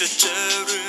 จ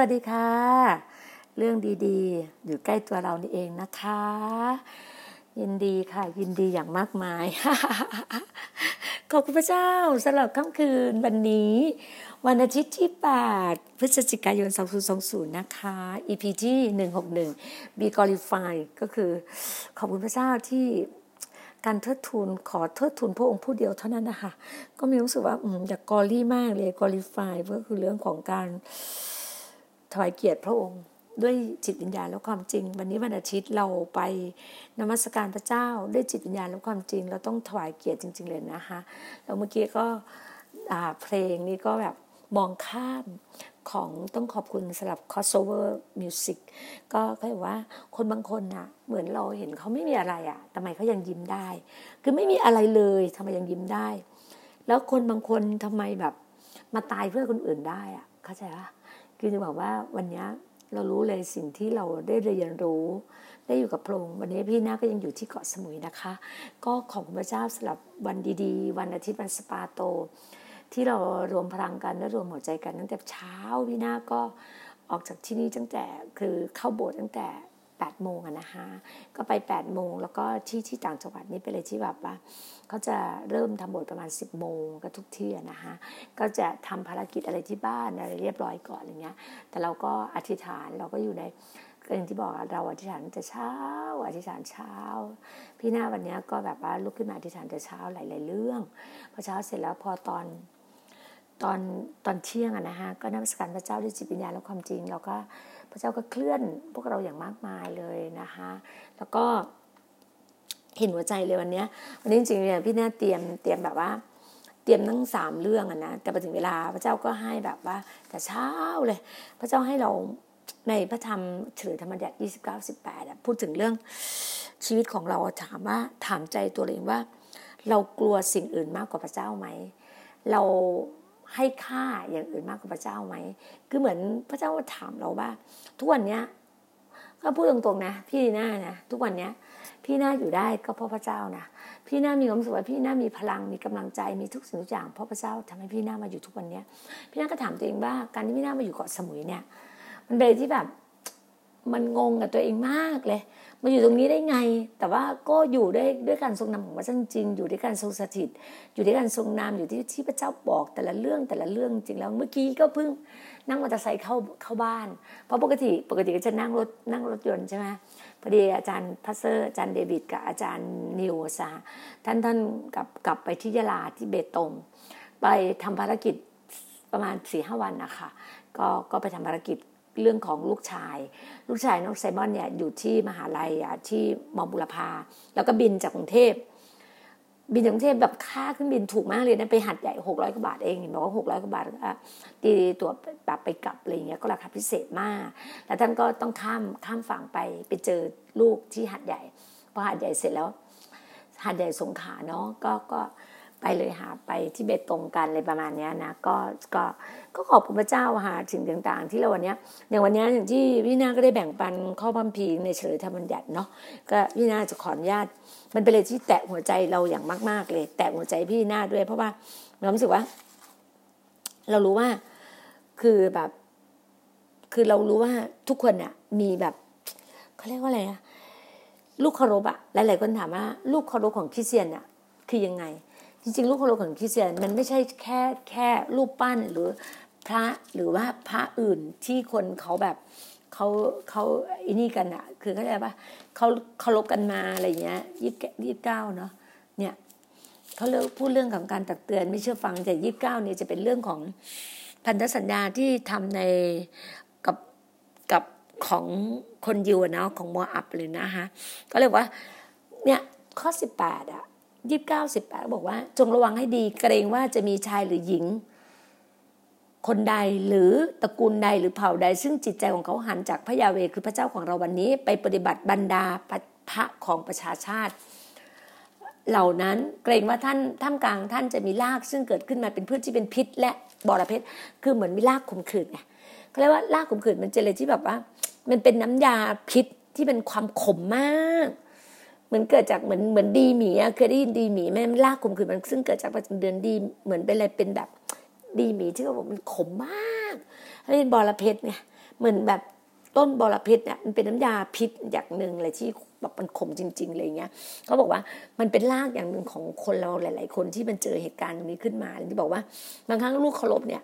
วัสดีค่ะ เรื่องดีๆ อยู่ใกล้ตัวเรานี่เองนะคะ ยินดีค่ะ ยินดีอย่างมากมาย ขอบคุณพระเจ้าสำหรับค่ำคืนวันนี้ วันอาทิตย์ที่ 8 พฤศจิกายน 2020 นะคะ EP ที่ 161 Be Glorified ก็คือขอบคุณพระเจ้าที่การเทิดทูนขอเทิดทูนพระองค์ผู้เดียวเท่านั้นนะคะก็มีรู้สึกว่าอืมอยากกอรี่มากเลยกอรี่ไฟก็คือเรื่องของการ ถวายเกียรติพระองค์ด้วยจิตวิญญาณและความจริง วันนี้วันอาทิตย์เราไปนมัสการพระเจ้าด้วยจิตวิญญาณและความจริง เราต้องถวายเกียรติจริง ๆ เลยนะคะแล้วเมื่อกี้ก็เพลงนี้ก็แบบมองข้ามของต้องขอบคุณสำหรับ crossover music ก็ก็เห็นว่าคนบางคนน่ะเหมือนเราเห็นเขาไม่มีอะไรอะ่ะทำไมเขายังยิ้มได้ คือไม่มีอะไรเลยทำไมยังยิ้มได้ แล้วคนบางคนทำไมแบบมาตายเพื่อคนอื่นได้อะเข้าใจปะ คือจะบอกว่าวันนี้เรารู้เลยสิ่งที่เราได้เรียนรู้ ได้อยู่กับพระองค์วันนี้พี่นาก็ยังอยู่ที่เกาะสมุยนะคะ ก็ขอบคุณพระเจ้าสำหรับวันดีๆ วันอาทิตย์วันสปาโต ที่เรารวมพลังกันและรวมหัวใจกันตั้งแต่เช้าพี่นาก็ออกจากที่นี่ตั้งแต่คือเข้าโบสถ์ตั้งแต่ 8โมงนะคะก็ไป8โมงแล้วก็ที่ที่ต่างจังหวัดนี่เป็นอะไรที่แบบว่าเขาจะเริ่มทำโบสถ์ประมาณ 10โมงก็ทุกที่นะคะก็จะทำภารกิจอะไรที่บ้านอะไรเรียบร้อยก่อนอะไรเงี้ยแต่เราก็อธิษฐานเราก็อยู่ในอย่างที่บอกเราอธิษฐานแต่เช้าอธิษฐานเช้า พี่หน้าวันนี้ก็แบบว่าลุกขึ้นมาอธิษฐานแต่เช้าหลาย ๆ เรื่องพอเช้าเสร็จแล้วพอตอนตอนตอนเที่ยงอะนะฮะก็นัสการพระเจ้าด้วยจิตวิญญาณและความจริง เราก็ พระเจ้าก็เคลื่อนพวกเราอย่างมากมายเลยนะคะ แล้วก็เห็นหัวใจเลยวันนี้วันนี้จริงๆเนี่ยพี่แน่เตรียมเตรียมแบบว่าเตรียมทั้งสามเรื่องอะนะแต่พอถึงเวลาพระเจ้าก็ให้แบบว่า แต่เช้าเลย พระเจ้าให้เราในพระธรรมเฉลยธรรมยัตยี่สิบเก้าสิบแปดพูดถึงเรื่องชีวิตของเราถามว่าถามใจตัวเองว่า เรากลัวสิ่งอื่นมากกว่าพระเจ้าไหม เรา ให้ค่าอย่างอื่นมากกว่าพระเจ้าไหม คือเหมือนพระเจ้าถามเราว่า ทุกวันเนี้ยก็พูดตรงๆนะ พี่หน้านะทุกวันเนี้ย พี่หน้าอยู่ได้ก็เพราะพระเจ้านะพี่หน้ามีความสุขว่าพี่หน้ามีพลังมีกำลังใจมีทุกสิ่งทุกอย่างเพราะพระเจ้าทำให้พี่หน้ามาอยู่ทุกวันเนี้ย พี่หน้าก็ถามตัวเองว่าการที่พี่หน้ามาอยู่เกาะสมุยเนี่ย มันเป็นที่แบบมันงงกับตัวเองมากเลย มาอยู่ตรงนี้ได้ไง แต่ว่าก็อยู่ได้ด้วยการทรงนำของพระเจ้าจริง อยู่ด้วยการทรงสถิต อยู่ด้วยการทรงนำอยู่ที่ที่พระเจ้าบอกแต่ละเรื่องแต่ละเรื่องจริงแล้วเมื่อกี้ก็เพิ่งนั่งมอเตอร์ไซค์เข้าเข้าบ้าน เพราะปกติปกติก็จะนั่งรถนั่งรถยนต์ใช่ไหมพอดีอาจารย์ pastor อาจารย์เดวิดกับอาจารย์นิวซาท่านท่านกลับกลับไปที่ยะลาที่เบตงไปทำภารกิจประมาณสี่ห้าวันนะคะก็ก็ไปทำภารกิจ เรื่องของลูกชาย ลูกชายน้องไซมอนเนี่ยอยู่ที่มหาลัยที่มอบุรพา แล้วก็บินจากกรุงเทพ บินจากกรุงเทพแบบค่าเครื่องบินถูกมากเลยนะไปหาดใหญ่หกร้อยกว่าบาทเองเห็นบอกว่าหกร้อยกว่าบาทตีตัวแบบไปกลับอะไรเงี้ยก็ราคาพิเศษมาก แล้วท่านก็ต้องข้ามข้ามฝั่งไปไปเจอลูกที่หัดใหญ่พอหัดใหญ่เสร็จแล้วหัดใหญ่สงขาเนาะก็ก็ ไปเลยหาไปที่เบตตรงกันอะไรประมาณนี้นะก็ก็ก็ขอบคุณพระเจ้าหาสิ่งต่างๆ ที่เราวันนี้อย่างวันนี้อย่างที่พี่นาก็ได้แบ่งปันข้อพัมพีในเฉลยธรรมบัญญัติเนาะก็พี่นาจะขออนุญาต มันเป็นอะไรที่แตะหัวใจเราอย่างมาก ๆเลย แตะหัวใจพี่นาด้วย เพราะว่าเรารู้สึกว่า เรารู้ว่าคือแบบ คือเรารู้ว่าทุกคนเนี่ยมีแบบเขาเรียกว่าอะไรอะลูกเคารพอะหลายๆคนถามว่า ลูกเคารพของคริสเตียนอะคือยังไง จริงๆรูปเคารพของคริสเตียนมันไม่ใช่แค่แค่รูปปั้นหรือพระหรือว่าพระอื่นที่คนเขาแบบเขาเขาอินี่กันอะคือเขาใจปะเขาเคารพกันมาอะไรเงี้ยยี่ยี่เก้าเนาะเนี่ยเขาเลิกพูดเรื่องของการตักเตือนไม่เชื่อฟังแต่ยี่สิบเก้าเนี่ยจะเป็นเรื่องของพันธสัญญาที่ทำในกับกับของคนยิวนะของมออับเลยนะคะก็เลยว่าเนี่ยข้อสิบแปดอะ ยี่สิบเก้าสิบแปดบอกว่า จงระวังให้ดีเกรงว่าจะมีชายหรือหญิง คนใดหรือตระกูลใดหรือเผ่าใด ซึ่งจิตใจของเขาหันจากพระยาเวคือพระเจ้าของเราวันนี้ ไปปฏิบัติบรรดาพระของประชาชาติ เหล่านั้นเกรงว่าท่านท่ามกลางท่านจะมีรากซึ่งเกิดขึ้นมาเป็นพืชที่เป็นพิษ และบอระเพ็ดคือเหมือนมีรากขมขื่นไงเขาเรียกว่ารากขมขื่นมันจะเลยที่แบบว่า มันเป็นน้ำยาพิษที่เป็นความขมมาก เหมือนเกิดจากเหมือนเหมือนดีหมีอะเคยได้ยินดีหมีแม่มันลากขมขืนมันซึ่งเกิดจากประจำเดือนดีเหมือนเป็นอะไรเป็นแบบดีหมีที่เขาบอกมันขมมากให้เป็นบอระเพ็ดไงเหมือนแบบต้นบอระเพ็ดเนี่ยมันเป็นน้ำยาพิษอย่างหนึ่งเลยที่แบบมันขมจริงๆเลยเงี้ยเขาบอกว่ามันเป็นรากอย่างหนึ่งของคนเราหลาย ๆ คนที่มันเจอเหตุการณ์ตรงนี้ขึ้นมาที่บอกว่าบางครั้งลูกเคารพเนี่ย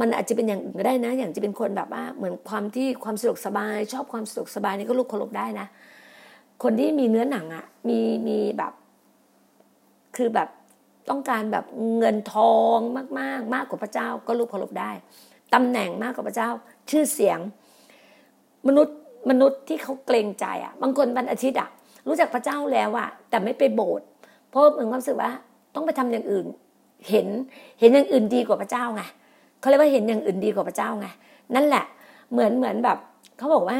มันอาจจะเป็นอย่างอื่นก็ได้นะ อย่างจะเป็นคนแบบว่าเหมือนความที่ความสะดวกสบาย ชอบความสะดวกสบายนี่ก็ลูกเคารพได้นะ คนที่มีเนื้อหนังอะ่ะมีมีแบบ คือแบบต้องการแบบเงินทองมากๆมากกว่าพระเจ้าก็รูปเคารพได้ตำแหน่งมากกว่าพระเจ้า ชื่อเสียง มนุษย์มนุษย์ที่เขาเกรงใจอะ่ะบางคนวันอาทิตย์อะ่ะรู้จักพระเจ้าแล้วอะ่ะแต่ไม่ไปโบสถ์เพราะเหมือนความรู้สึกว่า ต้องไปทำอย่างอื่น เห็นเห็นอย่างอื่นดีกว่าพระเจ้าไงเขาเรียกว่าเห็นอย่างอื่นดีกว่าพระเจ้าไงนั่นแหละ เหมือนเหมือนแบบเขาบอกว่า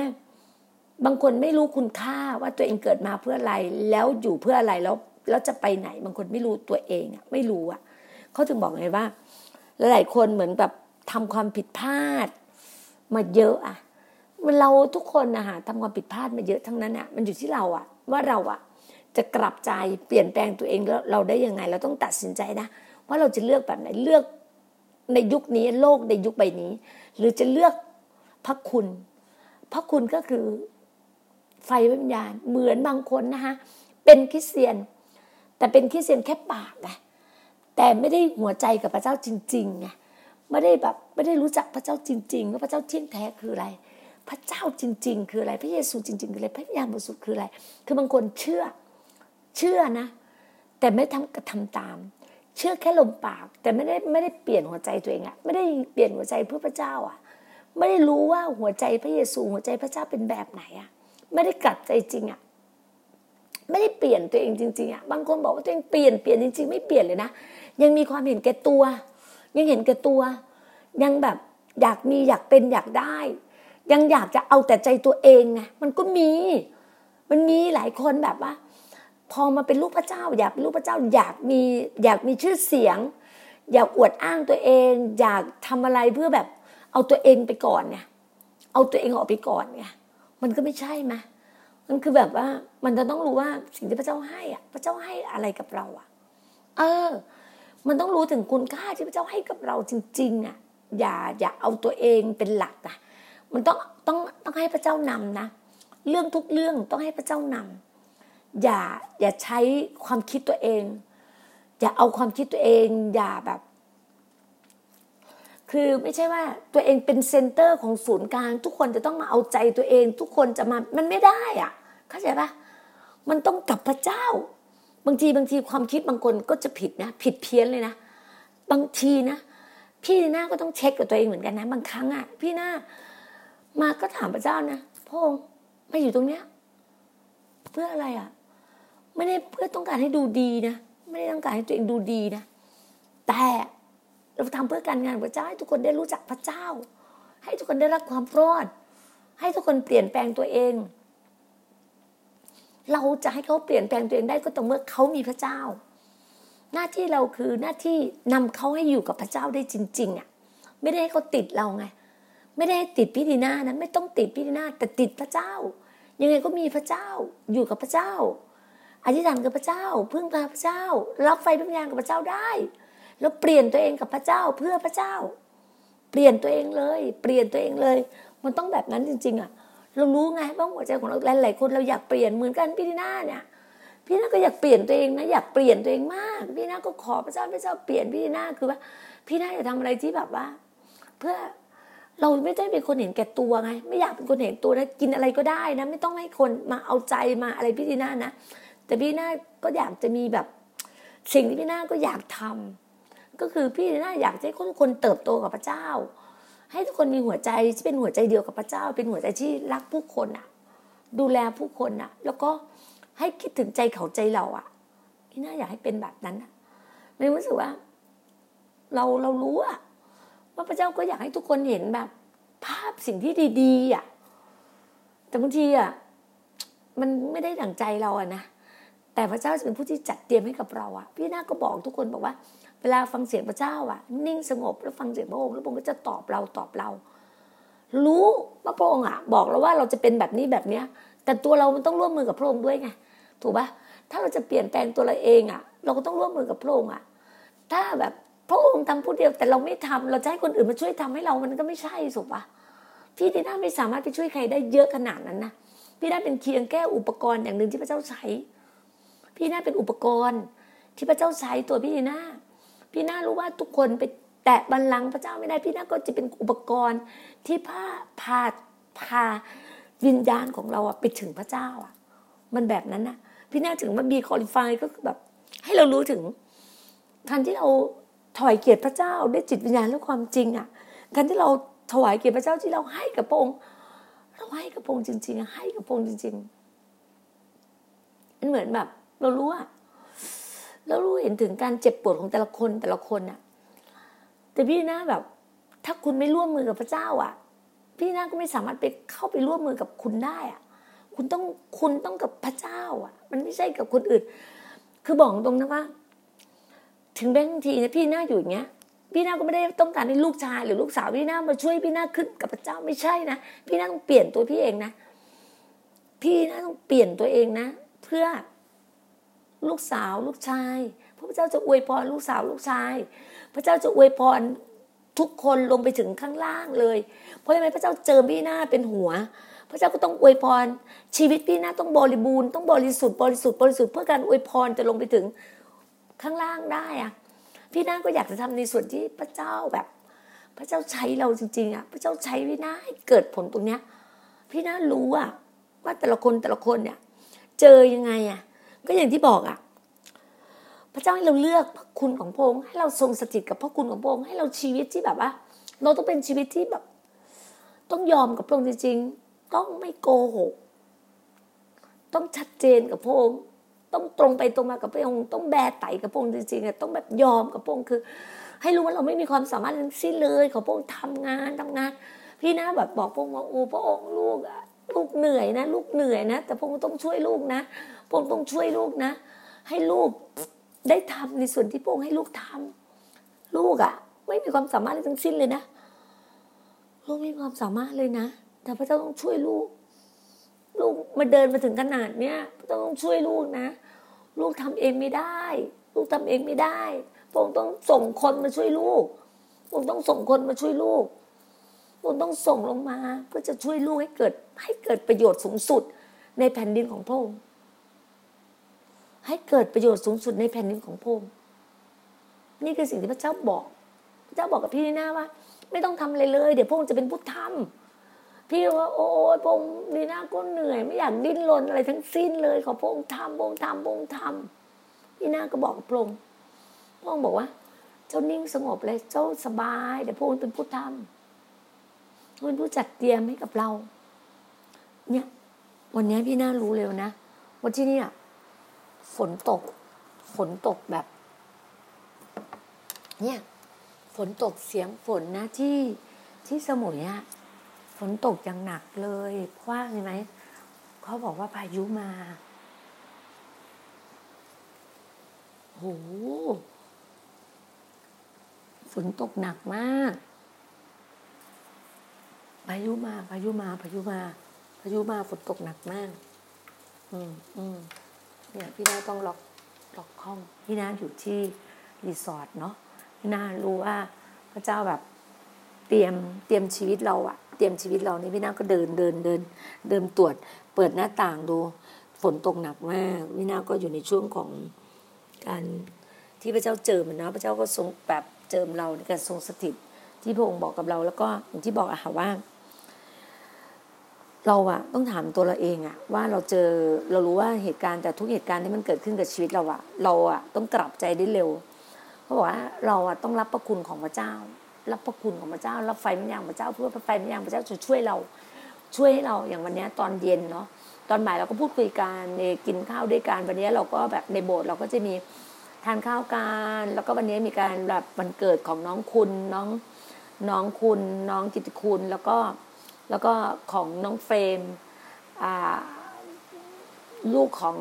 บางคนไม่รู้คุณค่าว่าตัวเองเกิดมาเพื่ออะไร แล้วอยู่เพื่ออะไรแล้วแล้วจะไปไหน บางคนไม่รู้ตัวเองอะไม่รู้อะเขาถึงบอกไงว่า หลายคนเหมือนแบบทำความผิดพลาด มาเยอะอะมันเราทุกคนนะคะทำความผิดพลาดมาเยอะทั้งนั้นอะมันอยู่ที่เราอะ ว่าเราอะจะกลับใจเปลี่ยนแปลงตัวเองแล้วเราได้ยังไง เราต้องตัดสินใจนะว่าเราจะเลือกแบบไหนเลือกในยุคนี้โลกในยุคใบนี้ หรือจะเลือกพระคุณพระคุณก็คือ ไฟวิญญาณ เหมือนบางคนนะคะเป็นคริสเตียน แต่เป็นคริสเตียนแค่ปากไงแต่ไม่ได้หัวใจกับพระเจ้าจริงๆไงไม่ได้แบบไม่ได้รู้จักพระเจ้าจริงๆว่าพระเจ้าเที่ยงแท้คืออะไร พระเจ้าจริง ๆ คืออะไร พระเยซูจริง ๆ คืออะไรพระวิญญาณบริสุทธิ์คืออะไร คือบางคนเชื่อเชื่อนะ แต่ไม่ทำกระทำตาม เชื่อแค่ลมปาก แต่ไม่ได้ไม่ได้เปลี่ยนหัวใจตัวเองอะไม่ได้เปลี่ยนหัวใจเพื่อพระเจ้าอะไม่ได้รู้ว่าหัวใจพระเยซูหัวใจพระเจ้าเป็นแบบไหนอะ ไม่ได้กลับใจจริงอะไม่ได้เปลี่ยนตัวเองจริงๆอะบางคนบอกว่าตัวเองเปลี่ยนเปลี่ยนจริงๆ ไม่เปลี่ยนเลยนะยังมีความเห็นแก่ตัว ยังเห็นแก่ตัว ยังแบบอยากมีอยากเป็นอยากได้ ยังอยากจะเอาแต่ใจตัวเองไงมันก็มี มันมีหลายคนแบบว่า พอมาเป็นลูกพระเจ้า อยากเป็นลูกพระเจ้า อยากมีอยากมีชื่อเสียง อยากอวดอ้างตัวเอง อยากทำอะไรเพื่อแบบเอาตัวเองไปก่อนไงเอาตัวเองออกไปก่อนไง มันก็ไม่ใช่ไหมมันคือแบบว่า มันจะต้องรู้ว่าสิ่งที่พระเจ้าให้อะ พระเจ้าให้อะไรกับเราอะ เออ มันต้องรู้ถึงคุณค่าที่พระเจ้าให้กับเราจริง ๆ อะ อย่าอย่าเอาตัวเองเป็นหลักนะมันต้องต้องต้องให้พระเจ้านำนะเรื่องทุกเรื่องต้องให้พระเจ้านำอย่าอย่าใช้ความคิดตัวเอง อย่าเอาความคิดตัวเอง อย่าแบบ คือไม่ใช่ว่าตัวเองเป็นเซนเตอร์ของศูนย์กลางทุกคนจะต้องมาเอาใจตัวเอง ทุกคนจะมามันไม่ได้อะเข้าใจปะมันต้องกับพระเจ้า บางทีบางทีความคิดบางคนก็จะผิดนะ ผิดเพี้ยนเลยนะ บางทีนะ พี่หน้าก็ต้องเช็คกับตัวเองเหมือนกันนะ บางครั้งอะ พี่หน้ามาก็ถามพระเจ้านะพระองค์มาอยู่ตรงเนี้ย เพื่ออะไรอะ ไม่ได้เพื่อต้องการให้ดูดีนะไม่ได้ต้องการให้ตัวเองดูดีนะแต่ เราทำเพื่อการงานพระเจ้าให้ทุกคนได้รู้จักพระเจ้า ให้ทุกคนได้รับความรอด ให้ทุกคนเปลี่ยนแปลงตัวเอง เราจะให้เขาเปลี่ยนแปลงตัวเองได้ก็ต่อเมื่อเขามีพระเจ้า หน้าที่เราคือหน้าที่นำเขาให้อยู่กับพระเจ้าได้จริง ๆ อะ ไม่ได้ให้เขาติดเราไง ไม่ได้ติดพิธีนานะไม่ต้องติดพิธีนาแต่ติดพระเจ้า ยังไงก็มีพระเจ้าอยู่กับพระเจ้าอธิษฐานกับพระเจ้า พึ่งพาพระเจ้า รับไฟพิญญาณกับพระเจ้าได้ แล้วเปลี่ยนตัวเองกับพระเจ้าเพื่อพระเจ้า เปลี่ยนตัวเองเลย เปลี่ยนตัวเองเลย มันต้องแบบนั้นจริง ๆ อะ เรารู้ไงว่าหัวใจของเราหลายๆคนเราอยากเปลี่ยนเหมือนกันพี่ดีนาเนี่ยพี่นาก็อยากเปลี่ยนตัวเองนะอยากเปลี่ยนตัวเองมาก พี่นาก็ขอพระเจ้าพระเจ้าเปลี่ยนพี่นาคือว่าพี่นาอยากทำอะไรที่แบบว่า เพื่อเราไม่ได้เป็นคนเห็นแก่ตัวไง ไม่อยากเป็นคนเห็นตัวนะกินอะไรก็ได้นะ ไม่ต้องให้คนมาเอาใจมาอะไรพี่ดีนานะแต่พี่นาก็อยากจะมีแบบ สิ่งที่พี่นาก็อยากทำ ก็คือพี่ดีนาอยากให้ทุกคนเติบโตกับพระเจ้า ให้ทุกคนมีหัวใจที่เป็นหัวใจเดียวกับพระเจ้า เป็นหัวใจที่รักผู้คนอะดูแลผู้คนอะแล้วก็ให้คิดถึงใจเขาใจเราอะพี่นาอยากให้เป็นแบบนั้นอะไม่รู้สึกว่า เราเรารู้อะว่าพระเจ้าก็อยากให้ทุกคนเห็นแบบ ภาพสิ่งที่ดีๆอะแต่บางทีอะมันไม่ได้ดั่งใจเราอะนะแต่พระเจ้าจะเป็นผู้ที่จัดเตรียมให้กับเราอะพี่นาก็บอกทุกคนบอกว่า เวลาฟังเสียงพระเจ้าอะนิ่งสงบแล้วฟังเสียงพระองค์แล้วพระองค์ก็จะตอบเราตอบเรา รู้ว่าพระองค์อะบอกเราว่าเราจะเป็นแบบนี้แบบเนี้ย แต่ตัวเรามันต้องร่วมมือกับพระองค์ด้วยไงถูกปะถ้าเราจะเปลี่ยนแปลงตัวเราเองอะเราก็ต้องร่วมมือกับพระองค์อะถ้าแบบพระองค์ทำผู้เดียวแต่เราไม่ทำเราจะให้คนอื่นมาช่วยทำให้เรามันก็ไม่ใช่สุปะพี่ดีน่าไม่สามารถไปช่วยใครได้เยอะขนาดนั้นนะพี่น่าเป็นเคียงแก้อุปกรณ์อย่างหนึ่งที่พระเจ้าใช้ พี่น่าเป็นอุปกรณ์ที่พระเจ้าใช้ตัวพี่ดีน่า พี่น่ารู้ว่าทุกคนไปแตะบัลลังก์พระเจ้าไม่ได้พี่น่าก็จะเป็นอุปกรณ์ที่พาพาพาวิญญาณของเราอะไปถึงพระเจ้าอะมันแบบนั้นนะพี่น่าถึงมันมีคอลิฟายก็คือแบบ ให้เรารู้ถึงทันที่เราถวายเกียรติพระเจ้าด้วยจิตวิญญาณและความจริงอะการที่เราถวายเกียรติพระเจ้าที่เราให้กับพระองค์เราให้กับพระองค์จริง ๆ ให้กับพระองค์จริงๆมันเหมือนแบบ เรารู้อะ เรารู้เห็นถึงการเจ็บปวดของแต่ละคนแต่ละคนอะแต่พี่นะแบบ ถ้าคุณไม่ร่วมมือกับพระเจ้าอะพี่นะก็ไม่สามารถไปเข้าไปร่วมมือกับคุณได้อะคุณต้องคุณต้องกับพระเจ้าอะมันไม่ใช่กับคนอื่น คือบอกตรงนะว่า ถึงแบางทีนะพี่หน้าอยู่อย่างเงี้ยพี่น้าก็ไม่ได้ต้องการให้ลูกชายหรือลูกสาวพี่น้ามาช่วยพี่น้าขึ้นกับพระเจ้าไม่ใช่นะพี่น้าต้องเปลี่ยนตัวพี่เองนะ พี่น้าต้องเปลี่ยนตัวเองนะ เพื่อ ลูกสาวลูกชาย พระเจ้าจะอวยพรลูกสาวลูกชาย พระเจ้าจะอวยพรทุกคนลงไปถึงข้างล่างเลย เพราะฉะนั้นพระเจ้าเจิมพี่หน้าเป็นหัว พระเจ้าก็ต้องอวยพร ชีวิตพี่หน้าต้องบริบูรณ์ต้องบริสุทธิ์บริสุทธิ์บริสุทธิ์เพื่อการอวยพรจะลงไปถึงข้างล่างได้อะพี่หน้าก็อยากจะทำในส่วนที่พระเจ้าแบบ พระเจ้าใช้เราจริง ๆอะพระเจ้าใช้พี่หน้าให้เกิดผลตรงเนี้ย พี่หน้ารู้อะว่าแต่ละคนแต่ละคนเนี่ย เจอยังไงอะ ก็อย่างที่บอกอะ พระเจ้าให้เราเลือกพระคุณของพระองค์ให้เราทรงสถิตกับพระคุณของพระองค์ให้เราชีวิตที่แบบว่า เราต้องเป็นชีวิตที่แบบ ต้องยอมกับพระองค์จริงๆ ต้องไม่โกหก ต้องชัดเจนกับพระองค์ต้องตรงไปตรงมากับพระองค์ต้องแบไตกับพระองค์จริงๆอะต้องแบบยอมกับพระองค์คือ ให้รู้ว่าเราไม่มีความสามารถทั้งสิ้นเลยขอพระองค์ทำงานทำงาน พี่นะแบบบอกพระองค์ว่าโอ้พระองค์ลูกอะลูกเหนื่อยนะ ลูกเหนื่อยนะ แต่พระองค์ต้องช่วยลูกนะ พงค์ต้องช่วยลูกนะ ให้ลูกได้ทำในส่วนที่พงค์ให้ลูกทำลูกอะไม่มีความสามารถทั้งสิ้นเลยนะลูกไม่มีความสามารถเลยนะ แต่พระเจ้าต้องช่วยลูก ลูกมาเดินมาถึงขนาดเนี้ยพระเจ้าต้องช่วยลูกนะ ลูกทำเองไม่ได้ ลูกทำเองไม่ได้พงค์ต้องส่งคนมาช่วยลูกพงค์ต้องส่งคนมาช่วยลูกพงค์ต้องส่งลงมา เพื่อจะช่วยลูกให้เกิดให้เกิดประโยชน์สูงสุดในแผ่นดินของพระองค์ ให้เกิดประโยชน์สูงสุดในแผ่นดินของพระองค์นี่คือสิ่งที่พระเจ้าบอก พระเจ้าบอกกับพี่นีน่าว่า ไม่ต้องทำอะไรเลย เดี๋ยวพระองค์จะเป็นผู้ทำพี่ว่า โอ้ยพระองค์นีน่าก็เหนื่อย ไม่อยากดิ้นรนอะไรทั้งสิ้นเลยขอพระองค์ทำพระองค์ทำพระองค์ทำพี่น่าก็บอกกับพระองค์พระองค์บอกว่า เจ้านิ่งสงบเลยเจ้าสบายเดี๋ยวพระองค์เป็นผู้ทำพระองค์เป็นผู้จัดเตรียมให้กับเรา เนี่ย วันนี้พี่น่ารู้เร็วนะวันที่นี่อะ ฝนตก ฝนตกแบบ เนี่ย ฝนตกเสียงฝนนะที่ที่สมุยอะฝนตกอย่างหนักเลยเพราะว่าเห็นไหมเขาบอกว่าพายุมาโหฝนตกหนักมากพายุมาพายุมาพายุมาพายุมาฝนตกหนักมาก อืมอืม เนี่ยพี่นาต้องล็อกล็อกห้องพี่นาอยู่ที่รีสอร์ทเนาะพี่นารู้ว่าพระเจ้าแบบเตรียมเตรียมชีวิตเราอะเตรียมชีวิตเรานี่พี่นาก็เดินเดินเดินเดินตรวจ เปิดหน้าต่างดูฝนตกหนักมากพี่นาก็อยู่ในช่วงของการที่พระเจ้าเจิมนะพระเจ้าก็ทรงแบบเจิมเราในการทรงสถิตที่พระองค์บอกกับเรา แล้วก็อย่างที่บอกอะค่ะว่า เราอะต้องถามตัวเราเองอะว่าเราเจอเรารู้ว่าเหตุการณ์แต่ทุกเหตุการณ์ที่มันเกิดขึ้นกับชีวิตเราอะเราอะต้องกลับใจได้เร็วเขาบอกว่าเราอะต้องรับพระคุณของพระเจ้า รับพระคุณของพระเจ้า รับไฟมิญญาณพระเจ้าเพื่อพระไฟมิญญาณพระเจ้าจะช่วยเราช่วยให้เราอย่างวันนี้ตอนเย็นเนาะตอนบ่ายเราก็พูดคุยกันในกินข้าวด้วยกันวันนี้เราก็แบบในโบสถ์เราก็จะมีทานข้าวกันแล้วก็วันนี้มีการแบบวันเกิดของน้องคุณน้องน้องคุณน้องกิตติคุณแล้วก็ แล้วก็ของน้องเฟรมลูกของ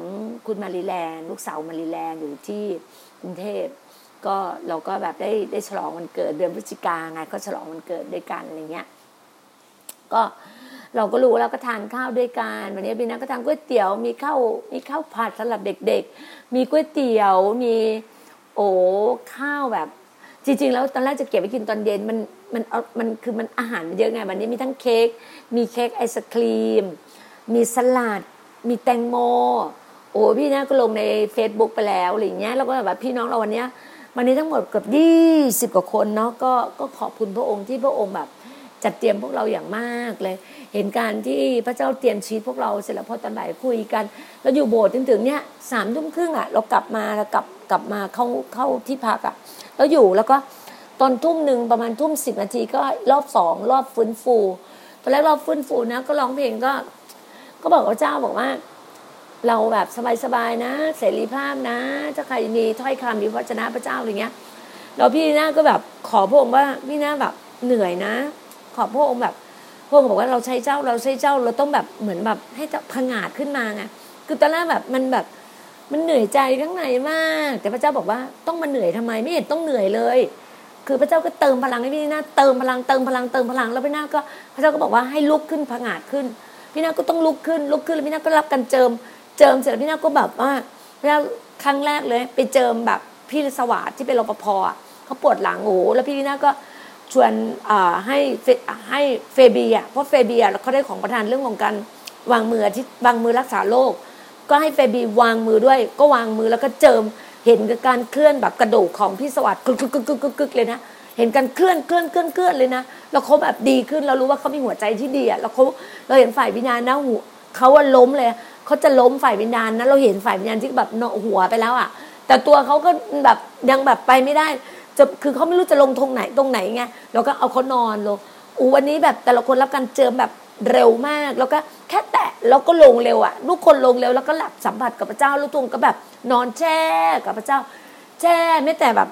คุณมารีแลนด์ลูกสาวมารีแลนด์อยู่ที่กรุงเทพก็เราก็แบบได้ได้ฉลองวันเกิดเดือนพฤศจิกาไงก็ฉลองวันเกิดด้วยกันอะไรเงี้ยก็เราก็รู้แล้วก็ทานข้าวด้วยกันวันนี้พี่นัก็ทานก๋วยเตี๋ยวมีข้าวมีข้าวผัดสำหรับเด็กๆ มีก๋วยเตี๋ยวมีโอ้ข้าวแบบ จริงๆ แล้วตอนแรกจะเก็บไว้กินตอนเย็นมันมันมันคือมันอาหารมันเยอะไงวันนี้มีทั้งเค้กมีเค้กไอศครีม มีสลัด มีแตงโม โอ้พี่นะก็ลงใน Facebook ไปแล้วอะไรเงี้ยแล้วก็แบบพี่น้องเราวันนี้วันนี้ทั้งหมดเกือบยี่สิบกว่าคนเนาะก็ก็ขอบคุณพระองค์ที่พระองค์แบบ จัดเตรียมพวกเราอย่างมากเลย เห็นการที่พระเจ้าเตรียมชีวิตพวกเราเสร็จแล้วพอตอนบ่ายคุยกันเราอยู่โบสถ์จนถึงเนี้ยสามทุ่มครึ่งอะเรากลับมาเรากลับกลับมาเข้าเข้าที่พักอะแล้วอยู่แล้วก็ตอนทุ่มหนึ่งประมาณทุ่มสิบนาทีก็รอบสองรอบฟื้นฟูตอนแรกรอบฟื้นฟูนะก็ร้องเพลงก็ ก็บอกพระเจ้าบอกว่า เราแบบสบายๆนะ เสรีภาพนะ ถ้าใครมีถ้อยคำมีพระชนะพระเจ้าอะไรเงี้ยเราพี่น้าก็แบบขอพระองค์ว่าพี่น้าแบบเหนื่อยนะ ขอพระองค์แบบพระองค์บอกว่าเราใช้เจ้าเราใช้เจ้าเราต้องแบบเหมือนแบบให้พังาดขึ้นมาไงคือตอนแรกแบบมันแบบมันเหนื่อยใจข้างในมาก แต่พระเจ้าบอกว่าต้องมาเหนื่อยทำไมไม่เห็นต้องเหนื่อยเลย คือพระเจ้าก็เติมพลังให้พี่นาเติมพลังเติมพลังเติมพลังแล้วพี่นาก็พระเจ้าก็บอกว่าให้ลุกขึ้นพังาดขึ้น พี่นาก็ต้องลุกขึ้นลุกขึ้นแล้วพี่นาก็รับกันเจิมเจิมเสร็จแล้วพี่นาก็แบบว่าพระเจ้าครั้งแรกเลย ไปเจิมแบบพี่สวัสดิ์ที่เป็นรปภเขาปวดหลังโอ้แล้วพี่นาก็ วนให้ให้เฟบีอะเพราะเฟบีอะเขาได้ของประทานเรื่องของการวางมือที่วางมือรักษาโรคก็ให้เฟบีวางมือด้วย ก็วางมือแล้วก็เจิมเห็นการเคลื่อนแบบกระโดูกของพี่สวัสดิ์กึกกึกกึกกึกกึกเลยนะเห็นการเคลื่อนเคลื่อนเคลื่อนเคลื่อนเลยนะแล้วเขาแบบดีขึ้นเรารู้ว่าเขามีหัวใจที่ดีอะแล้วเขาเราเห็นฝ่ายวิญญาณนะหัวเขาว่าล้มเลยเขาจะล้มฝ่ายวิญญาณนะเราเห็นฝ่ายวิญญาณที่แบบเนาะหัวไปแล้วอะแต่ตัวเขาก็แบบยังแบบไปไม่ได้ จะคือเขาไม่รู้จะลงตรงไหนตรงไหนไงเราก็เอาเขานอนลงอูวันนี้แบบแต่ละคนรับการเจิมแบบเร็วมาก แล้วก็แค่แตะแล้วก็ลงเร็วอะลูกคนลงเร็วแล้วก็หลับสัมผัสกับพระเจ้าลูกทุงก็แบบนอนแช่กับพระเจ้า แช่ไม่แต่แบบ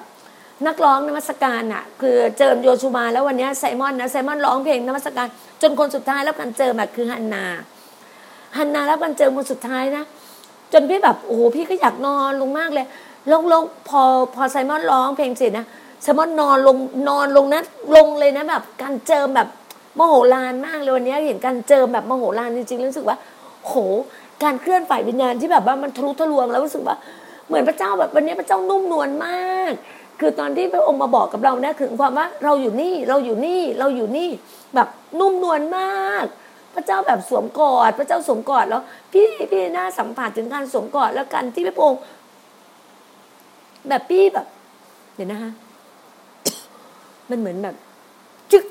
นักร้องนมัสการอะคือเจิมโยชูมาแล้ววันนี้ไซมอนนะไซมอนร้องเพลงนมัสการ จนคนสุดท้ายรับการเจิมแบบคือฮันนาฮันนารับการเจิมคนสุดท้ายนะจนพี่แบบโอ้โหพี่ก็อยากนอนลงมากเลย ลงลงพอพอไซมอนร้องเพลงเสร็จนะไซมอนนอนลงนอนลงนะลงเลยนะแบบ การเจิมแบบมโหฬารมากเลยวันนี้เห็นการเจิมแบบมโหฬารจริงๆรู้สึกว่า โห การเคลื่อนฝ่ายวิญญาณที่แบบว่ามันทะลุทะลวงแล้วรู้สึกว่าเหมือนพระเจ้าแบบวันนี้พระเจ้านุ่มนวลมาก คือตอนที่พระองค์มาบอกกับเราเนี่ยถึงความว่าเราอยู่นี่เราอยู่นี่เราอยู่นี่แบบนุ่มนวลมาก พระเจ้าแบบสวมกอด พระเจ้าสวมกอดแล้ว พี่พี่น่าสัมผัสถึงการสวมกอดแล้วกันที่พระองค์ แบบพี่แบบ เดี๋ยวนะคะมันเหมือนแบบ จึ๊ก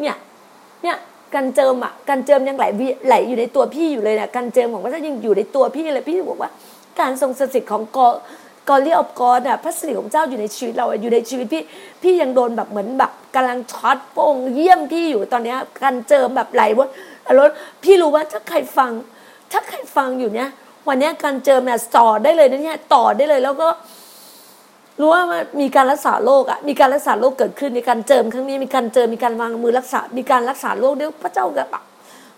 เนี่ยเนี่ยกันเจิมอะกันเจิมยังไหลไหลอยู่ในตัวพี่อยู่เลยเนี่ยกันเจิมของพระเจ้ายังอยู่ในตัวพี่เลยพี่บอกว่า การทรงสถิตของกอกอเรียบกอเนี่ยพระสิริของเจ้าอยู่ในชีวิตเราอยู่ในชีวิตพี่ พี่ยังโดนแบบเหมือนแบบกำลังช็อตโป่งเยี่ยมพี่อยู่ตอนนี้กันเจิมแบบไหลวนแล้วพี่รู้ว่าถ้าใครฟัง ถ้าใครฟังอยู่เนี่ยวันนี้การเจิมเนี่ยต่อได้เลยนะเนี่ยต่อได้เลยแล้วก็ รู้ว่ามีการรักษาโรคอะ มีการรักษาโรคเกิดขึ้น มีการเจิมครั้งนี้ มีการเจิม มีการวางมือรักษา มีการรักษาโรคเดี๋ยวพระเจ้าแบบ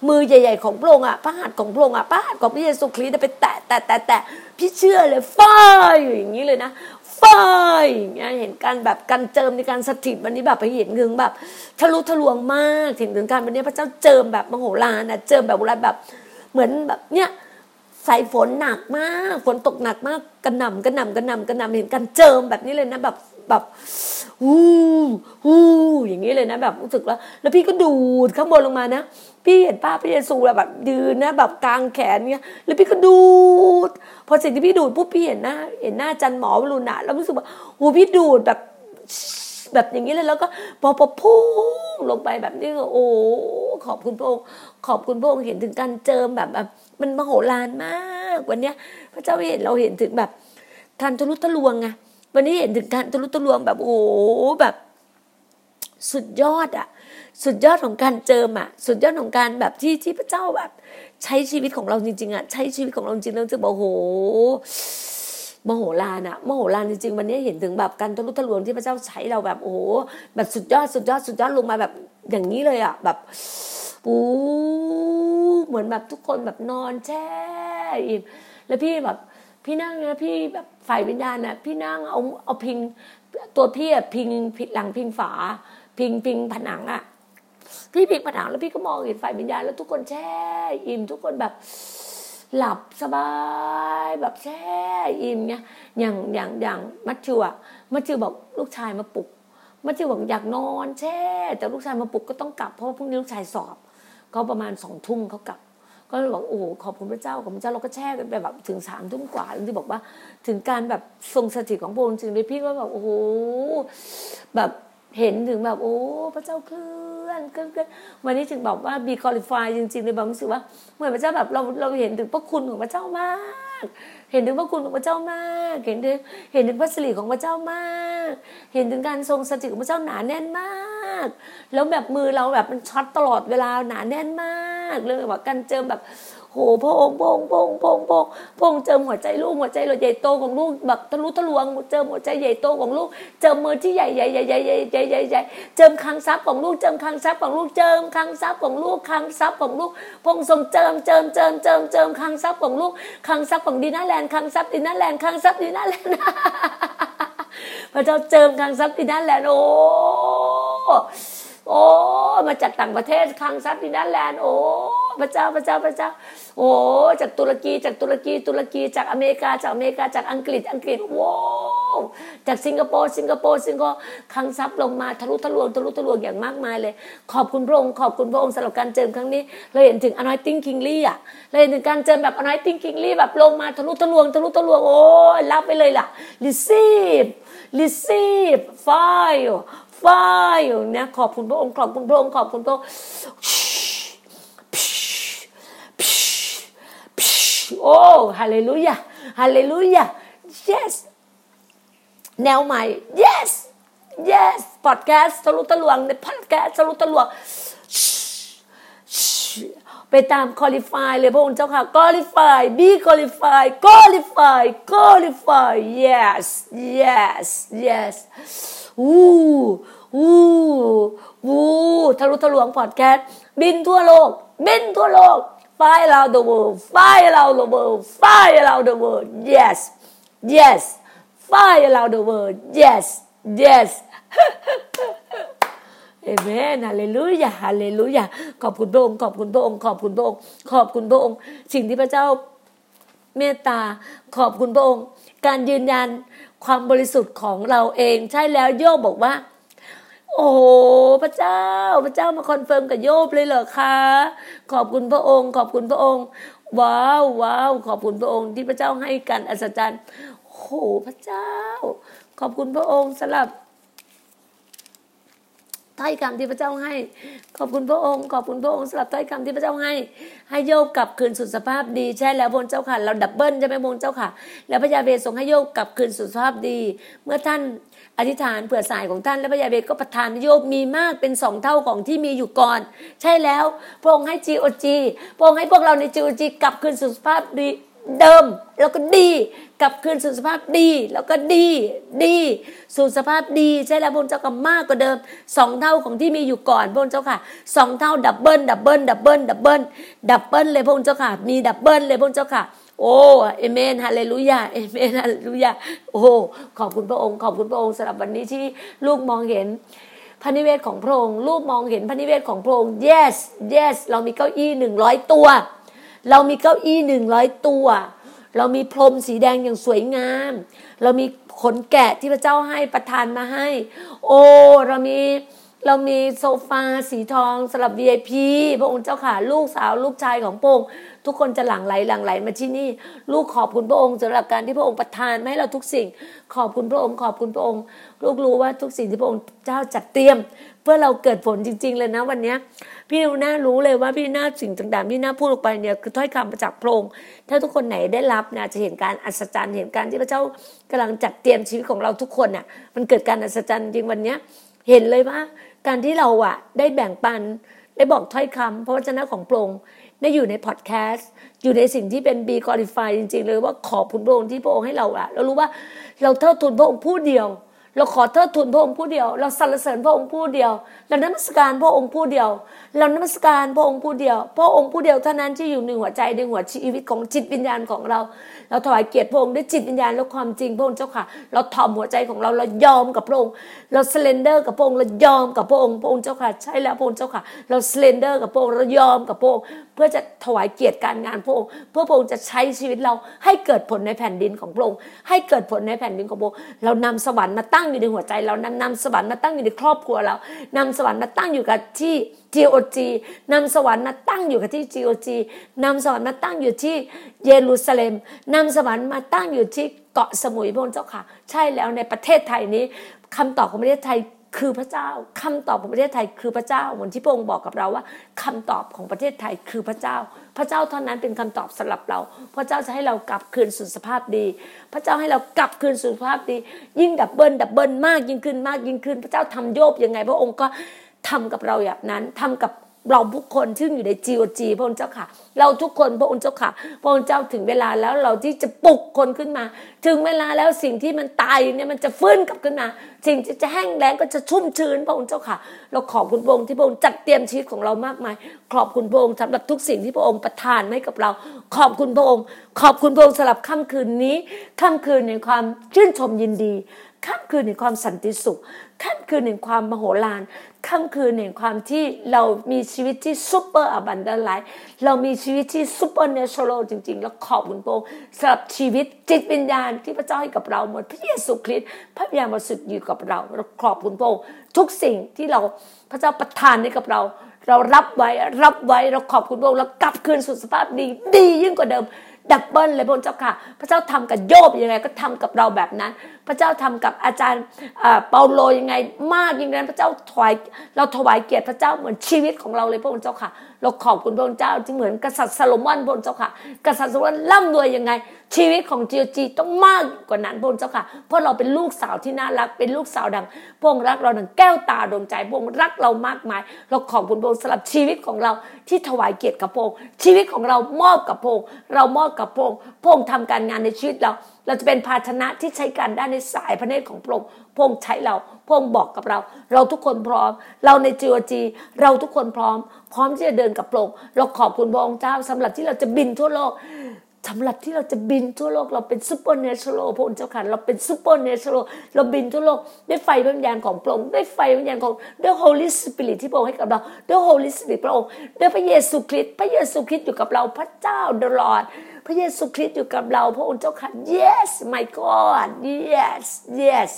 มือใหญ่ ๆ ของพระองค์อะ พระหัตถ์ของพระองค์อะ พระหัตถ์ของพระเยซูคริสต์ไปแตะแตะแตะแตะพี่เชื่อเลยฟ้าอยู่อย่างนี้เลยนะฟ้าอย่างเงี้ย เห็นการแบบการเจิมในการสถิตวันนี้แบบไปเห็นถึงแบบทะลุทะลวงมาก ถึงถึงการวันนี้พระเจ้าเจิมแบบมโหฬารนะเจิมแบบอะไรแบบ เหมือนแบบเนี้ย ใส่ฝนหนักมาก ฝนตกหนักมากกระหน่ำกระหน่ำกระหน่ำกระหน่ำเห็นกันเจิมแบบนี้เลยนะแบบแบบวู้วู้อย่างนี้เลยนะแบบรู้สึกแล้วแล้วพี่ก็ดูดข้างบนลงมานะ พี่เห็นป้าพระเยซูแบบยืนนะ แบบกลางแขนเงี้ยแล้วพี่ก็ดูด พอสิ่งที่พี่ดูดปุ๊บพี่เห็นหน้าเห็นหน้าจันหมอวรุณะแล้วรู้สึกว่าโอ้พี่ดูดแบบ แบบอย่างนี้เลยแล้วก็พอพอพุ่งลงไปแบบนี้ก็โอ้ขอบคุณพระองค์ขอบคุณพระองค์เห็นถึงการเจิมแบบแบบมันมโหฬารมากวันเนี้ย พระเจ้าเห็นเราเห็นถึงแบบการทะลุทะลวงไงวันนี้เห็นถึงการทะลุทะลวงแบบโอ้แบบ สุดยอดอะสุดยอดของการเจิมอะสุดยอดของการแบบที่ที่พระเจ้าแบบ ใช้ชีวิตของเราจริงๆอะใช้ชีวิตของเราจริงๆเราจะบอกโอ้ มโหฬารอะมโหฬารจริงๆวันนี้เห็นถึงแบบการทะลุทะลวงที่พระเจ้าใช้เราแบบโอ้โหแบบสุดยอดสุดยอดสุดยอดลงมาแบบอย่างนี้เลยอะแบบอู้เหมือนแบบทุกคนแบบนอนแช่อิ่มแล้วพี่แบบพี่นั่งนะพี่แบบฝ่ายวิญญาณนะพี่นั่งเอาเอาพิงตัวพี่อะพิงหลังพิงฝา พิงพิงผนังอะพี่พิงผนังแล้วพี่ก็มองเห็นฝ่ายวิญญาณแล้วทุกคนแช่อิ่มทุกคนแบบ หลับสบายแบบแช่อิ่มเงี้ยอย่างอย่างอย่างมัทธิวอะมัทธิวบอกลูกชายมาปลุกมัทธิวบอกอยากนอนแช่ แต่ลูกชายมาปลุกก็ต้องกลับเพราะว่าพรุ่งนี้ลูกชายสอบเขาประมาณสองทุ่มเขากลับ ก็เลยบอกโอ้ขอบคุณพระเจ้าขอบคุณพระเจ้าเราก็แช่กันไปแบบถึงสามทุ่มกว่าแล้วที่บอกว่า ถึงการแบบทรงสถิตของพระองค์จริงเลยพี่ก็แบบโอ้โหแบบ เห็นถึงแบบ โอ้ พระเจ้าเคลื่อนเคลื่อนเคลื่อนวันนี้ถึงบอกว่า be qualified จริงๆเลยแบบรู้สึกว่าเหมือนพระเจ้าแบบเราเราเห็นถึงพระคุณของพระเจ้ามาก เห็นถึงพระคุณของพระเจ้ามาก เห็นถึงเห็นถึงพระสิริของพระเจ้ามาก เห็นถึงการทรงสถิตของพระเจ้าหนาแน่นมาก แล้วแบบมือเราแบบมันช็อตตลอดเวลาหนาแน่นมากเลยแบบการเจิมแบบ โหพระองค์พระองค์พระองค์พระองค์พระองค์พระองค์เจิมหัวใจลูกหัวใจเราใหญ่โตของลูกแบบทะลุทะลวงเจิมหัวใจใหญ่โตของลูก เจิมมือที่ใหญ่ใหญ่ใหญ่ใหญ่ใหญ่ใหญ่ใหญ่ใหญ่เจิมคลังทรัพย์ของลูกเจิมคลังทรัพย์ของลูกเจิมคลังทรัพย์ของลูกคลังทรัพย์ของลูกพระองค์ทรงเจิมเจิมเจิมเจิมเจิมคลังทรัพย์ของลูกคลังทรัพย์ของดีน่าแลนด์คลังทรัพย์ดีน่าแลนด์คลังทรัพย์ดีน่าแลนด์พระเจ้าเจิมคลังทรัพย์ดีน่าแลนด์โอ้ โอ้มาจากต่างประเทศคลังทรัพย์ดีน่าแลนด์โอ้พระเจ้าพระเจ้าพระเจ้า โอ้จากตุรกีจากตุรกีตุรกีจากอเมริกาจากอเมริกาจากอังกฤษอังกฤษว้าจากสิงคโปร์สิงคโปร์สิงคโปร์คังซับลงมาทะลุทะลวงทะลุทะลวงอย่างมากมายเลย ขอบคุณพระองค์ขอบคุณพระองค์สำหรับการเจิมครั้งนี้ เราเห็นถึง anointing kingly อะเราเห็นถึงการเจิมแบบ anointing kingly แบบลงมาทะลุทะลวงทะลุทะลวงโอ้รับไปเลยล่ะ receive receive fire fire เนี่ยขอบคุณพระองค์ขอบคุณพระองค์ขอบคุณพระองค์โอ้ฮาเลลูยาฮาเลลูยา yes แนวใหม่ yes yes podcast ทะลุทะลวงใน podcast ทะลุทะลวงไปตาม qualify เลยพระองค์เจ้าค่ะ qualify be qualify qualify qualify yes yes yes อู้อู้อู้ทะลุทะลวง podcast บินทั่วโลก บินทั่วโลก fly around the world fly around the world fly around the world yes yes fly around the world yes yes เอเมนฮาเลลูยาฮาเลลูยาขอบคุณพระองค์ขอบคุณพระองค์ขอบคุณพระองค์ขอบคุณพระองค์สิ่งที่พระเจ้า เมตตาขอบคุณพระองค์ การยืนยันความบริสุทธิ์ของเราเองใช่แล้วโยบบอกว่า โอ้พระเจ้า พระเจ้ามา confirm กับโยบเลยเหรอคะขอบคุณพระองค์ ขอบคุณพระองค์ ว้าวว้าวขอบคุณพระองค์ที่พระเจ้าให้การอัศจรรย์โอ้พระเจ้า ขอบคุณพระองค์สำหรับ ถ้อยคำที่พระเจ้าให้ ขอบคุณพระองค์ ขอบคุณพระองค์สำหรับถ้อยคำที่พระเจ้าให้ ให้โยบกลับคืนสู่สภาพดีใช่แล้วพระเจ้าค่ะเรา double ใช่ไหมพระเจ้าค่ะ แล้วพระยาห์เวห์ทรงให้โยบกลับคืนสู่สภาพดี เมื่อท่านอธิษฐานเผื่อสหายของท่านและพระยาห์เวห์ก็ประทานโยบมีมากเป็นสองเท่าของที่มีอยู่ก่อน ใช่แล้วพระองค์ให้ GOG พระองค์ให้พวกเราใน GOG กลับคืนสู่สภาพดี เดิมแล้วก็ดีกลับคืนสู่สภาพดี แล้วก็ดีดีสู่สภาพดีใช่แล้วพระเจ้าก็มากกว่าเดิมสองเท่าของที่มีอยู่ก่อนพระเจ้าค่ะสองเท่า double double double double double เลยพระเจ้าค่ะ มี double เลยพระเจ้าค่ะโอ้เอเมนฮาเลลูยาเอเมนฮาเลลูยาโอ้ขอบคุณพระองค์ ขอบคุณพระองค์สำหรับวันนี้ที่ลูกมองเห็นพระนิเวศของพระองค์ลูกมองเห็นพระนิเวศของพระองค์ yes yes เรามีเก้าอี้หนึ่งร้อยตัว เรามีเก้าอี้หนึ่งร้อยตัว เรามีพรมสีแดงอย่างสวยงาม เรามีขนแกะที่พระเจ้าให้ประทานมาให้ โอ้เรามีเรามีโซฟาสีทองสำหรับ VIP พระองค์เจ้าค่ะลูกสาวลูกชายของพระองค์ทุกคนจะหลั่งไหลหลั่งไหลมาที่นี่ ลูกขอบคุณพระองค์สำหรับการที่พระองค์ประทานให้เราทุกสิ่ง ขอบคุณพระองค์ขอบคุณพระองค์ ลูกรู้ว่าทุกสิ่งที่พระองค์เจ้าจัดเตรียม เพื่อเราเกิดผลจริง ๆ เลยนะวันนี้ พี่น่ารู้เลยว่าพี่น่าสิ่งต่างๆพี่น่าพูดออกไปเนี่ยคือถ้อยคำมาจากพระองค์ถ้าทุกคนไหนได้รับนะจะเห็นการอัศจรรย์เห็นการที่พระเจ้ากำลังจัดเตรียมชีวิตของเราทุกคนน่ะมันเกิดการอัศจรรย์จริงวันนี้เห็นเลยว่าการที่เราอะได้แบ่งปันได้บอกถ้อยคำพระวจนะของพระองค์ได้อยู่ในพอดแคสต์อยู่ในสิ่งที่เป็นบีคอริฟายจริงๆเลยว่าขอบคุณพระองค์ที่พระองค์ให้เราอะเรารู้ว่าเราเท่าทุนพระองค์ผู้เดียว เราขอเทิดทูนพระองค์ผู้เดียว เราสรรเสริญพระองค์ผู้เดียว เรานมัสการพระองค์ผู้เดียว เรานมัสการพระองค์ผู้เดียว พระองค์ผู้เดียวเท่านั้นที่อยู่ในหัวใจในหัวชีวิตของจิตวิญญาณของเรา เราถวายเกียรติพระองค์ด้วยจิตวิญญาณและความจริงพระองค์เจ้าค่ะ เราถ่อมหัวใจของเรา เรายอมกับพระองค์ เรา surrender กับพระองค์ เรายอมกับพระองค์ พระองค์เจ้าค่ะ ใช่แล้วพระองค์เจ้าค่ะ เรา surrender กับพระองค์ เรายอมกับพระองค์ เพื่อจะถวายเกียรติการงานพระองค์เพื่อพระองค์จะใช้ชีวิตเราให้เกิดผลในแผ่นดินของพระองค์ให้เกิดผลในแผ่นดินของพระองค์เรานำสวรรค์มาตั้งอยู่ในหัวใจเรานำนำสวรรค์มาตั้งอยู่ในครอบครัวเรานำสวรรค์มาตั้งอยู่กับที่ GOG นำสวรรค์มาตั้งอยู่กับที่ GOG นำสวรรค์มาตั้งอยู่ที่เยรูซาเล็มนำสวรรค์มาตั้งอยู่ที่เกาะสมุยพระเจ้าค่ะ ใช่แล้วในประเทศไทยนี้คำตอบของประเทศไทย คือพระเจ้าคำตอบของประเทศไทยคือพระเจ้าเหมือนที่พระองค์บอกกับเราว่าคำตอบของประเทศไทยคือพระเจ้า พระเจ้าเท่านั้นเป็นคำตอบสำหรับเรา พระเจ้าจะให้เรากลับคืนสู่สภาพดี พระเจ้าให้เรากลับคืนสู่สภาพดี ยิ่ง double double มากยิ่งขึ้นมากยิ่งขึ้น พระเจ้าทำโยบยังไง พระองค์ก็ทำกับเราแบบนั้นทำกับ เราทุกคนที่อยู่ใน GOG พระองค์เจ้าค่ะ เราทุกคนพระองค์เจ้าค่ะ พระองค์เจ้าถึงเวลาแล้วเราที่จะปลุกคนขึ้นมา ถึงเวลาแล้วสิ่งที่มันตายเนี่ยมันจะฟื้นกลับขึ้นมา สิ่งที่จะแห้งแล้งก็จะชุ่มชื้นพระองค์เจ้าค่ะ เราขอบคุณพระองค์ที่พระองค์จัดเตรียมชีวิตของเรามากมาย ขอบคุณพระองค์สำหรับทุกสิ่งที่พระองค์ประทานให้กับเรา ขอบคุณพระองค์ ขอบคุณพระองค์สำหรับค่ำคืนนี้ค่ำคืนในความชื่นชมยินดีค่ำคืนในความสันติสุข ค่ำคืนแห่งความมโหฬารค่ำคืนแห่งความที่เรามีชีวิตที่ super abundant life เรามีชีวิตที่ supernatural จริง ๆ แล้วขอบคุณพระองค์สำหรับชีวิตจิตวิญญาณที่พระเจ้าให้กับเราหมดพระเยซูคริสต์พระวิญญาณบริสุทธิ์อยู่กับเราเราขอบคุณพระองค์ทุกสิ่งที่เราพระเจ้าประทานให้กับเรา เรารับไว้รับไว้เราขอบคุณพระองค์เรากลับคืนสู่สภาพดีดียิ่งกว่าเดิม double เลยพระเจ้าค่ะ พระเจ้าทำกับโยบยังไงก็ทำกับเราแบบนั้น พระเจ้าทำกับอาจารย์เปาโลยังไงมากยิ่งนั้น พระเจ้าถวายเราถวายเกียรติพระเจ้าเหมือนชีวิตของเราเลยพระองค์เจ้าค่ะเราขอบคุณพระองค์เจ้าที่เหมือนกษัตริย์ซาโลมอนพระองค์เจ้าค่ะ กษัตริย์ซาโลมอนร่ำรวยยังไง ชีวิตของจีจีต้องมากกว่านั้นพระองค์เจ้าค่ะ เพราะเราเป็นลูกสาวที่น่ารักเป็นลูกสาวดังพระองค์รักเราดังแก้วตาดวงใจพระองค์รักเรามากมาย เราขอบคุณพระองค์สำหรับชีวิตของเราที่ถวายเกียรติกับพระองค์ชีวิตของเรามอบกับพระองค์เรามอบกับพระองค์พระองค์ทำการงานในชีวิตเรา เราจะเป็นภาชนะที่ใช้การได้ในสายพระเนตรของพระองค์พระองค์ใช้เราพระองค์บอกกับเรา เราทุกคนพร้อม เราใน GOG เราทุกคนพร้อม พร้อมที่จะเดินกับพระองค์เราขอบคุณพระองค์เจ้าสำหรับที่เราจะบินทั่วโลกสำหรับที่เราจะบินทั่วโลกเราเป็น supernatural พระองค์เจ้าค่ะเราเป็น supernatural เราบินทั่วโลกด้วยไฟวิญญาณของพระองค์ด้วยไฟวิญญาณของด้วย Holy Spirit ที่พระองค์ให้กับเราด้วย Holy Spirit พระองค์ด้วยพระเยซูคริสต์พระเยซูคริสต์อยู่กับเราพระเจ้า the Lord พระเยซูคริสต์อยู่กับเรา พระองค์เจ้าค่ะ yes my God yes yes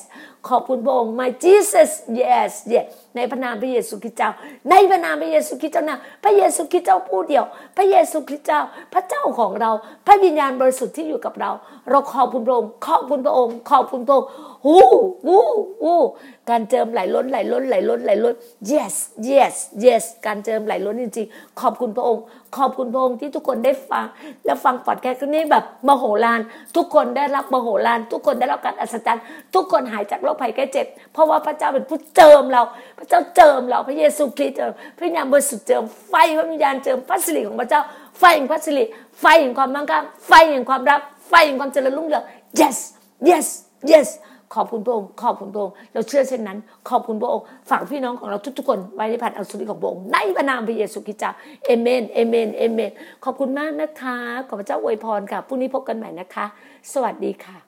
ขอบคุณพระองค์ my Jesus yes yes ในพระนามพระเยซูคริสต์เจ้า ในพระนามพระเยซูคริสต์เจ้านะพระเยซูคริสต์เจ้าผู้เดียว พระเยซูคริสต์เจ้า พระเจ้าของเรา พระวิญญาณบริสุทธิ์ที่อยู่กับเรา เราขอบคุณพระองค์ ขอบคุณพระองค์ ขอบคุณพระองค์หูหูหูการเจิมไหลล้นไหลล้นไหลล้นไหลล้น yes yes yes การเจิมไหลล้นจริงๆ ขอบคุณพระองค์ ขอบคุณพระองค์ที่ทุกคนได้ฟัง และฟังปอดแคสต์นี้แบบมโหฬารทุกคนได้รับมโหฬารทุกคนได้รับการอัศจรรย์ ทุกคนหายจากโรคภัยแก้เจ็บ เพราะว่าพระเจ้าเป็นผู้เจิมเรา พระเจ้าเจิมเราพระเยซูคริสต์เจิมพระวิญญาณบริสุทธิ์เจิมไฟพระวิญญาณเจิมพระสิริของพระเจ้าไฟแห่งพระสิริไฟแห่งความมั่งคั่งไฟแห่งความรักไฟแห่งความเจริญรุ่งเรือง yes yes yes ขอบคุณพระองค์ ขอบคุณพระองค์ เราเชื่อเช่นนั้น ขอบคุณพระองค์ ฝากพี่น้องของเราทุกๆคนไว้ในพันอัศริของพระองค์ ในพระนามพระเยซูคริสต์เจ้า เอเมน เอเมน เอเมน ขอบคุณมากนะคะ ขอพระเจ้าอวยพรค่ะ พรุ่งนี้พบกันใหม่นะคะ สวัสดีค่ะ